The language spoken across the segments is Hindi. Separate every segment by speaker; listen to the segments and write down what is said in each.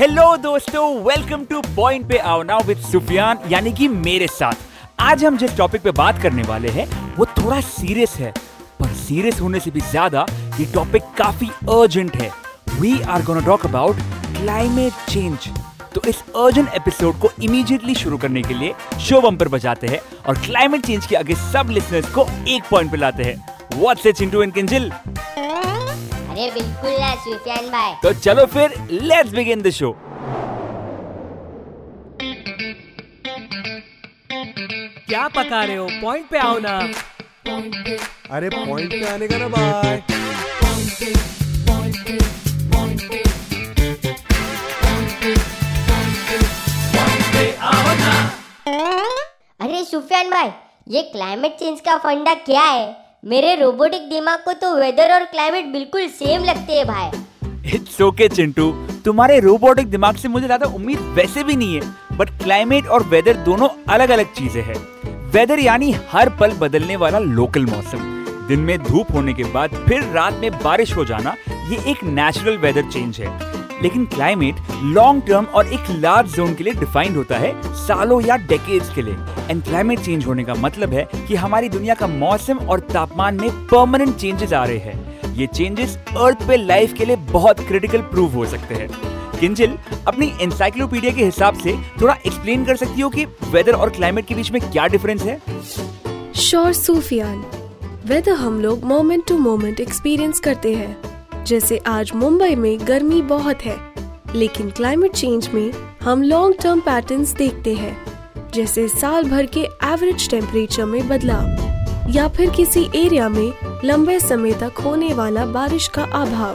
Speaker 1: हेलो दोस्तों वेलकम टू पॉइंट पे आओ नाउ विद सुफियान यानी कि मेरे साथ। आज हम जिस टॉपिक पे बात करने वाले हैं, वो थोड़ा सीरियस है। पर सीरियस होने से भी ज़्यादा ये टॉपिक काफ़ी अर्जेंट है। We are gonna talk about climate change तो इस अर्जेंट एपिसोड को इमीडिएटली शुरू करने के लिए शो बम्पर बजाते हैं और क्लाइमेट चेंज के आगे सब लिसनर्स को एक पॉइंट पे लाते हैं। What's it Chintu and Kinjal
Speaker 2: अरे बिल्कुल ना सुफियान भाई
Speaker 1: तो चलो फिर लेट्स बिगिन द शो
Speaker 3: क्या पका रहे हो? पॉइंट पे आओ ना।
Speaker 4: अरे पॉइंट पे आने का ना बाय
Speaker 2: अरे सुफियान भाई ये क्लाइमेट चेंज का फंडा क्या है? मेरे रोबोटिक दिमाग को तो वेदर और क्लाइमेट बिल्कुल सेम लगते हैं भाई।
Speaker 1: It's okay Chintu. तुम्हारे रोबोटिक दिमाग से मुझे ज़्यादा उम्मीद वैसे भी नहीं है बट क्लाइमेट और वेदर दोनों अलग अलग चीज़ें हैं। वेदर यानी हर पल बदलने वाला लोकल मौसम। दिन में धूप होने के बाद फिर रात में बारिश हो जाना, ये एक नेचुरल वेदर चेंज है। लेकिन क्लाइमेट लॉन्ग टर्म और एक लार्ज जोन के लिए डिफाइंड होता है सालों या डेकेड्स के लिए। एंड क्लाइमेट चेंज होने का मतलब है कि हमारी दुनिया का मौसम और तापमान में परमानेंट चेंजेस आ रहे हैं। ये चेंजेस अर्थ पे लाइफ के लिए बहुत क्रिटिकल प्रूव हो सकते हैं। किंजल, अपनी एनसाइक्लोपीडिया के हिसाब से थोड़ा एक्सप्लेन कर सकती हो कि वेदर और क्लाइमेट के बीच में क्या डिफरेंस है?
Speaker 5: श्योर सूफियान वेदर हम लोग मोमेंट टू मोमेंट एक्सपीरियंस करते हैं। जैसे आज मुंबई में गर्मी बहुत है, लेकिन क्लाइमेट चेंज में हम लॉन्ग टर्म पैटर्न्स देखते हैं। जैसे साल भर के एवरेज टेम्परेचर में बदलाव या फिर किसी एरिया में लंबे समय तक होने वाला बारिश का अभाव।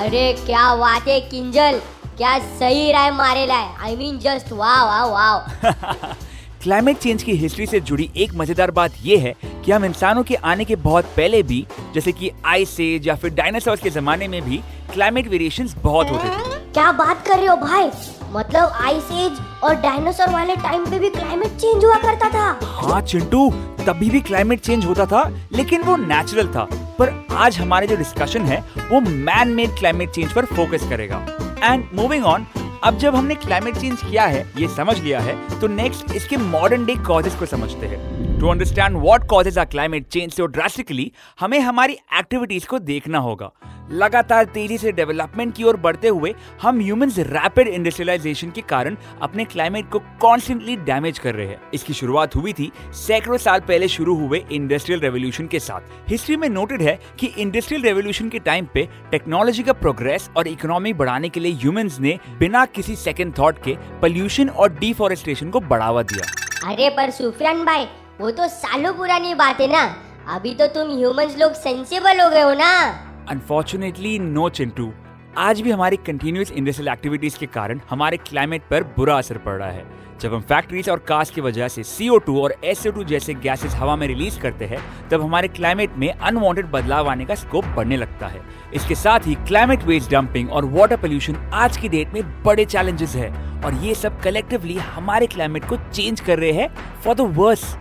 Speaker 2: अरे क्या बात है किंजल! क्या सही राय मारे लाए। I mean just wow wow wow
Speaker 1: climate change की हिस्ट्री से जुड़ी एक मज़ेदार बात यह है कि हम इंसानों के आने के बहुत पहले भी जैसे कि आइस एज या फिर डायनासोर के जमाने में भी क्लाइमेट वेरिएशंस बहुत होते थे।
Speaker 2: क्या बात कर रहे हो भाई? मतलब आइस एज और डायनासोर वाले टाइम पे भी क्लाइमेट चेंज हुआ करता था।
Speaker 1: हाँ चिंटू, तभी भी क्लाइमेट चेंज होता था, लेकिन वो नेचुरल था। पर आज हमारे जो डिस्कशन है, वो मैन मेड क्लाइमेट चेंज पर फोकस करेगा। एंड मूविंग ऑन अब जब हमने क्लाइमेट चेंज किया है, ये समझ लिया है तो नेक्स्ट इसके मॉडर्न डे कॉजेस को समझते हैं। To understand what causes are climate change so drastically हमें हमारी एक्टिविटीज़ को देखना होगा। लगातार तेज़ी से डेवलपमेंट की ओर बढ़ते हुए, हम ह्यूमंस रैपिड इंडस्ट्रियलाइजेशन के कारण अपने क्लाइमेट को कॉन्स्टेंटली डैमेज कर रहे हैं। इसकी शुरुआत हुई थी सैकड़ों साल पहले शुरू हुए इंडस्ट्रियल रेवोल्यूशन के साथ। हिस्ट्री में नोटेड है कि इंडस्ट्रियल रेवोल्यूशन के टाइम पे टेक्नोलॉजी का प्रोग्रेस और इकोनॉमी बढ़ाने के लिए ह्यूमंस ने बिना किसी सेकेंड थॉट के पोल्यूशन और डिफोरेस्टेशन को बढ़ावा दिया।
Speaker 2: अरे पर सुफियान भाई वो तो सालों पुरानी बात है ना। अभी तो तुम ह्यूमंस लोग सेंसिबल हो गए हो ना।
Speaker 1: Unfortunately no Chintu. आज भी हमारी कंटिन्यूस इंडस्ट्रियल एक्टिविटीज़ के कारण हमारे क्लाइमेट पर बुरा असर पड़ रहा है। जब हम फैक्ट्रीज और कार्स की वजह से CO2 और SO2 जैसे गैसेस हवा में रिलीज़ करते हैं, तब हमारे क्लाइमेट में अनवांटेड बदलाव आने का स्कोप बढ़ने लगता है। इसके साथ ही क्लाइमेट वेस्ट डंपिंग और वाटर पोल्यूशन आज की डेट में बड़े चैलेंजेस है। और ये सब कलेक्टिवली हमारे क्लाइमेट को चेंज कर रहे हैं। फॉर द वर्स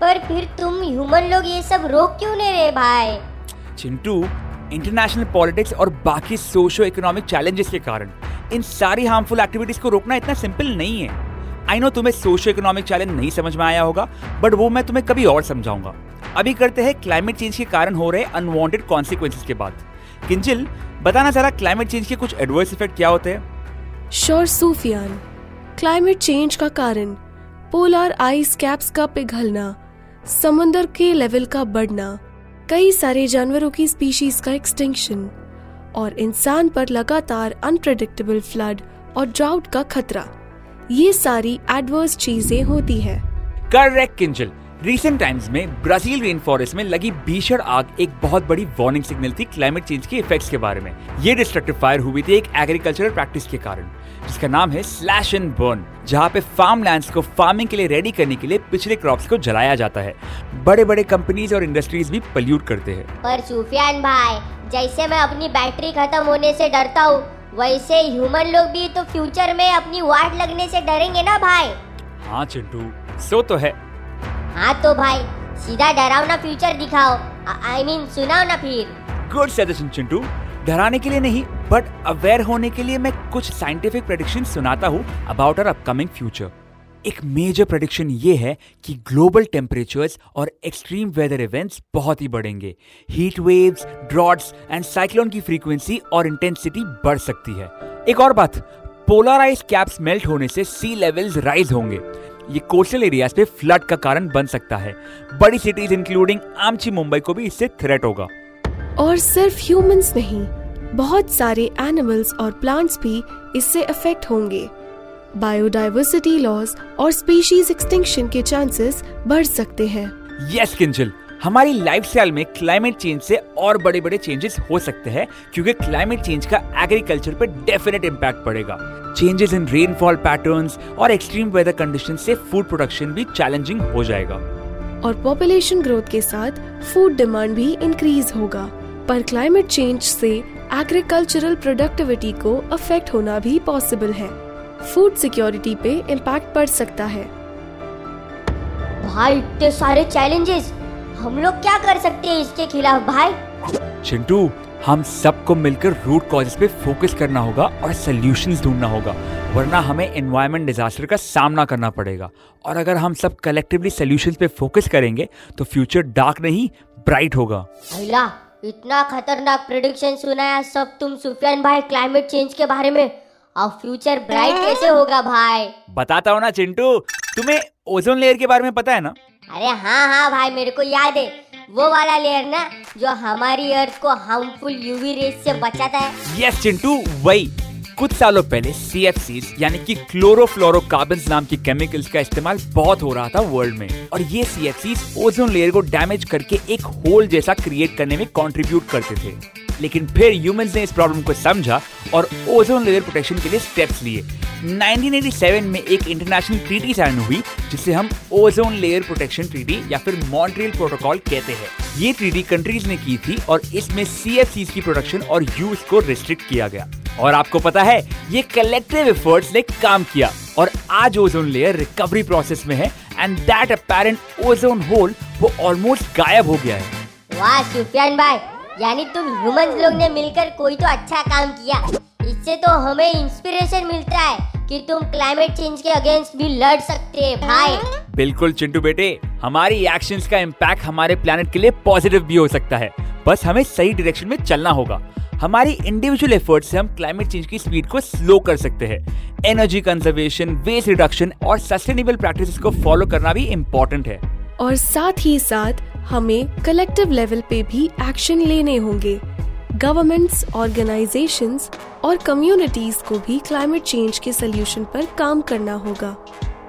Speaker 2: पर फिर तुम ह्यूमन लोग ये सब रोक क्यों नहीं रहे भाई?
Speaker 1: चिंटू इंटरनेशनल पॉलिटिक्स और बाकी सोशो इकोनॉमिक चैलेंजेस के कारण इन सारी हार्मफुल एक्टिविटीज़ को रोकना इतना सिंपल नहीं है। आई नो तुम्हें सोशो इकोनॉमिक चैलेंज नहीं समझ में आया होगा बट वो मैं तुम्हें कभी और समझाऊँगा। अभी करते हैं क्लाइमेट चेंज के कारण हो रहे अनवांटेड कॉन्सिक्वेंसेस के बाद। किंजल बताना जरा क्लाइमेट चेंज के कुछ एडवर्स इफ़ेक्ट क्या होते हैं?
Speaker 5: श्योर सूफियान क्लाइमेट चेंज का कारण पोलर आइस कैप्स का पिघलना समुद्र के लेवल का बढ़ना कई सारे जानवरों की स्पीशीज का एक्सटिंक्शन और इंसान पर लगातार अनप्रडिक्टेबल फ्लड और ड्राउट का खतरा। ये सारी एडवर्स चीज़ें होती है।
Speaker 1: करेक्ट किंजल। रिसेंट टाइम्स में ब्राज़ील रेन फॉरेस्ट में लगी भीषण आग एक बहुत बड़ी वार्निंग सिग्नल थी क्लाइमेट चेंज के इफेक्ट्स के बारे में। ये डिस्ट्रक्टिव फायर हुई थी एक एग्रीकल्चरल प्रैक्टिस के कारण जिसका नाम है स्लैश एंड बर्न जहाँ पे फार्म लैंड्स को फ़ार्मिंग के लिए रेडी करने के लिए पिछले क्रॉप्स को जलाया जाता है। बड़े बड़े कंपनीज़ और इंडस्ट्रीज़ भी पल्यूट करते हैं।
Speaker 2: पर सुफियान भाई जैसे मैं अपनी बैटरी खत्म होने से डरता हूँ वैसे ह्यूमन लोग भी तो फ्यूचर में अपनी वाट लगने से डरेंगे ना भाई।
Speaker 1: हाँ चिंटू सो तो है।
Speaker 2: हाँ तो भाई, सीधा डरावना फ्यूचर दिखाओ। आई मीन सुनाओ ना फिर।
Speaker 1: गुड सजेशन चिंटू डराने के लिए नहीं बट अवेयर होने के लिए मैं कुछ साइंटिफिक प्रेडिक्शन सुनाता हूँ अबाउट आर अपकमिंग फ्यूचर एक मेजर प्रेडिक्शन ये है कि ग्लोबल टेम्परेचर्स और एक्सट्रीम वेदर इवेंट्स बहुत ही बढ़ेंगे। Heat waves droughts and cyclone की फ्रीक्वेंसी और इंटेंसिटी बढ़ सकती है। एक और बात पोलराइज कैप्स मेल्ट होने से सी लेवल्स राइज होंगे। ये कोस्टल एरियाज़ पे फ्लड का कारण बन सकता है। बड़ी सिटीज़ इंक्लूडिंग आमची मुंबई को भी इससे थ्रेट होगा।
Speaker 5: और सिर्फ़ ह्यूमंस नहीं बहुत सारे एनिमल्स और प्लांट्स भी इससे अफेक्ट होंगे। बायोडाइवर्सिटी लॉस और स्पीशीज एक्सटिंक्शन के चांसेस बढ़ सकते हैं।
Speaker 1: यस yes, किंजल हमारी लाइफस्टाइल में क्लाइमेट चेंज से और बड़े बड़े चेंजेस हो सकते हैं क्योंकि क्लाइमेट चेंज का एग्रीकल्चर पे डेफिनेट इम्पैक्ट पड़ेगा। चेंजेस इन रेनफॉल पैटर्न्स और एक्सट्रीम वेदर कंडीशन से फ़ूड प्रोडक्शन भी चैलेंजिंग हो जाएगा।
Speaker 5: और पॉपुलेशन ग्रोथ के साथ फ़ूड डिमांड भी इंक्रीज होगा। पर क्लाइमेट चेंज से एग्रीकल्चरल प्रोडक्टिविटी को अफेक्ट होना भी पॉसिबल है। फ़ूड सिक्योरिटी पे इम्पैक्ट पड़ सकता है।
Speaker 2: भाई इतने सारे चैलेंजेस हम लोग क्या कर सकते हैं इसके खिलाफ भाई?
Speaker 1: चिंटू हम सबको मिलकर रूट कॉजेस पे फोकस करना होगा और सोल्यूशंस ढूंढना होगा वरना हमें एनवायरमेंट डिजास्टर का सामना करना पड़ेगा। और अगर हम सब कलेक्टिवली सोल्यूशंस पे फोकस करेंगे तो फ्यूचर डार्क नहीं ब्राइट होगा।
Speaker 2: भैया इतना खतरनाक प्रिडिक्शन सुनाया सब तुम सुफियान भाई क्लाइमेट चेंज के बारे में। अब फ्यूचर ब्राइट कैसे होगा भाई?
Speaker 1: बताता हूँ ना चिंटू तुम्हें ओजोन लेयर के बारे में पता है ना?
Speaker 2: अरे हाँ हाँ भाई, मेरे को याद है। वो वाला लेयर ना, जो हमारी अर्थ को हार्मफुल यूवी रेस से बचाता है।
Speaker 1: यस चिंटू, वही। कुछ सालों पहले सी एफ़ सी यानी कि क्लोरोफ्लोरोकार्बन नाम की केमिकल्स का इस्तेमाल बहुत हो रहा था वर्ल्ड में। और ये सी ओजोन लेयर को डैमेज करके एक होल जैसा क्रिएट करने में कंट्रीब्यूट करते थे। लेकिन फिर ह्यूमंस ने इस प्रॉब्लम को समझा और ओजोन लेयर प्रोटेक्शन के लिए स्टेप्स लिए। 1987 में एक इंटरनेशनल ट्रीटी साइन हुई, जिसे हम ओजोन लेयर प्रोटेक्शन ट्रीटी या फिर मॉन्ट्रियल प्रोटोकॉल कहते हैं। ये ट्रीटी कंट्रीज़ ने की थी और इसमें सी की प्रोडक्शन और यूज़ को रिस्ट्रिक्ट किया गया। और आपको पता है, ये कलेक्टिव एफर्ट्स ने काम किया और आज ओजोन लेयर रिकवरी प्रोसेस में है and that apparent ozone hole वो ऑलमोस्ट गायब हो गया है।
Speaker 2: वाह, सुफियान भाई, यानी तुम ह्यूमंस लोग ने मिलकर कोई तो अच्छा काम किया। इससे तो हमें इंस्पिरेशन मिलता है कि तुम क्लाइमेट चेंज के अगेंस्ट भी लड़ सकते हैं भाई।
Speaker 1: बिल्कुल चिंटू बेटे हमारी एक्शंस का इम्पैक्ट हमारे प्लानट के लिए पॉजिटिव भी हो सकता है। बस हमें सही डायरेक्शन में चलना होगा। हमारी इंडिविजुअल एफर्ट से हम क्लाइमेट चेंज की स्पीड को स्लो कर सकते हैं। एनर्जी कंजर्वेशन वेस्ट रिडक्शन और सस्टेनेबल प्रैक्टिसेस को फॉलो करना भी इम्पोर्टेंट है।
Speaker 5: और साथ ही साथ हमें कलेक्टिव लेवल पे भी एक्शन लेने होंगे। गवर्नमेंट्स ऑर्गेनाइजेशंस और कम्युनिटीज को भी क्लाइमेट चेंज के सोल्यूशन पर काम करना होगा।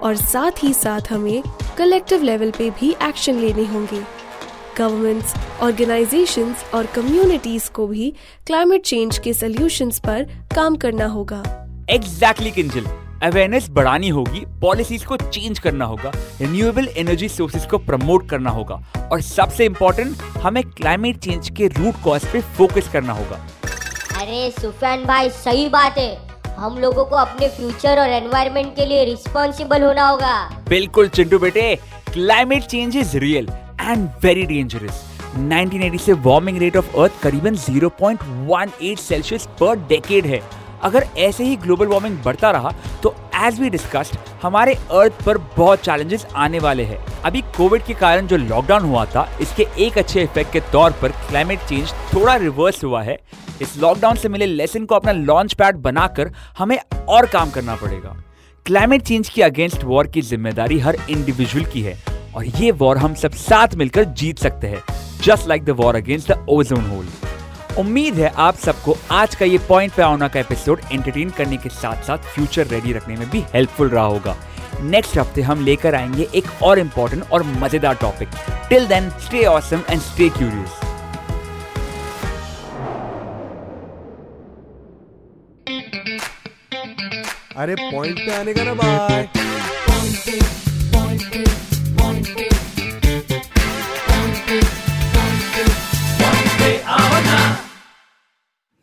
Speaker 5: और साथ ही साथ हमें कलेक्टिव लेवल पे भी एक्शन लेने होंगे। गवर्नमेंट्स ऑर्गेनाइजेशंस और कम्युनिटीज को भी क्लाइमेट चेंज के सोल्यूशंस पर काम करना होगा।
Speaker 1: एग्जैक्टली किंजल अवेयरनेस बढ़ानी होगी पॉलिसीज़ को चेंज करना होगा रिन्यूएबल एनर्जी सोर्सेज को प्रमोट करना होगा। और सबसे इम्पोर्टेंट हमें क्लाइमेट चेंज के रूट कॉज पे फोकस करना होगा।
Speaker 2: अरे सुफियान भाई, सही बात है। हम लोगों को अपने फ्यूचर और एनवायरनमेंट के लिए रिस्पॉन्सिबल होना होगा।
Speaker 1: बिल्कुल चिंटू बेटे climate change is real and very dangerous 1980 से वार्मिंग रेट ऑफ़ अर्थ करीबन 0.18 सेल्सियस पर डेकेड है। अगर ऐसे ही ग्लोबल वार्मिंग बढ़ता रहा तो एज वी डिस्कस्ड हमारे अर्थ पर बहुत चैलेंजेस आने वाले हैं। अभी कोविड के कारण जो लॉकडाउन हुआ था, इसके एक अच्छे इफ़ेक्ट के तौर पर क्लाइमेट चेंज थोड़ा रिवर्स हुआ है। इस लॉकडाउन से मिले लेसन को अपना लॉन्च पैड बनाकर हमें और काम करना पड़ेगा। क्लाइमेट चेंज की अगेंस्ट वॉर की ज़िम्मेदारी हर इंडिविजुअल की है, और ये वॉर हम सब साथ मिलकर जीत सकते हैं just like the war against the ozone hole उम्मीद है आप सबको आज का ये पॉइंट पे आना का एपिसोड एंटरटेन करने के साथ साथ फ्यूचर रेडी रखने में भी हेल्पफुल रहा होगा। नेक्स्ट हफ़्ते हम लेकर आएँगे एक और इम्पोर्टेंट और मज़ेदार topic till then stay awesome and stay curious
Speaker 4: अरे पॉइंट पे आने का ना bye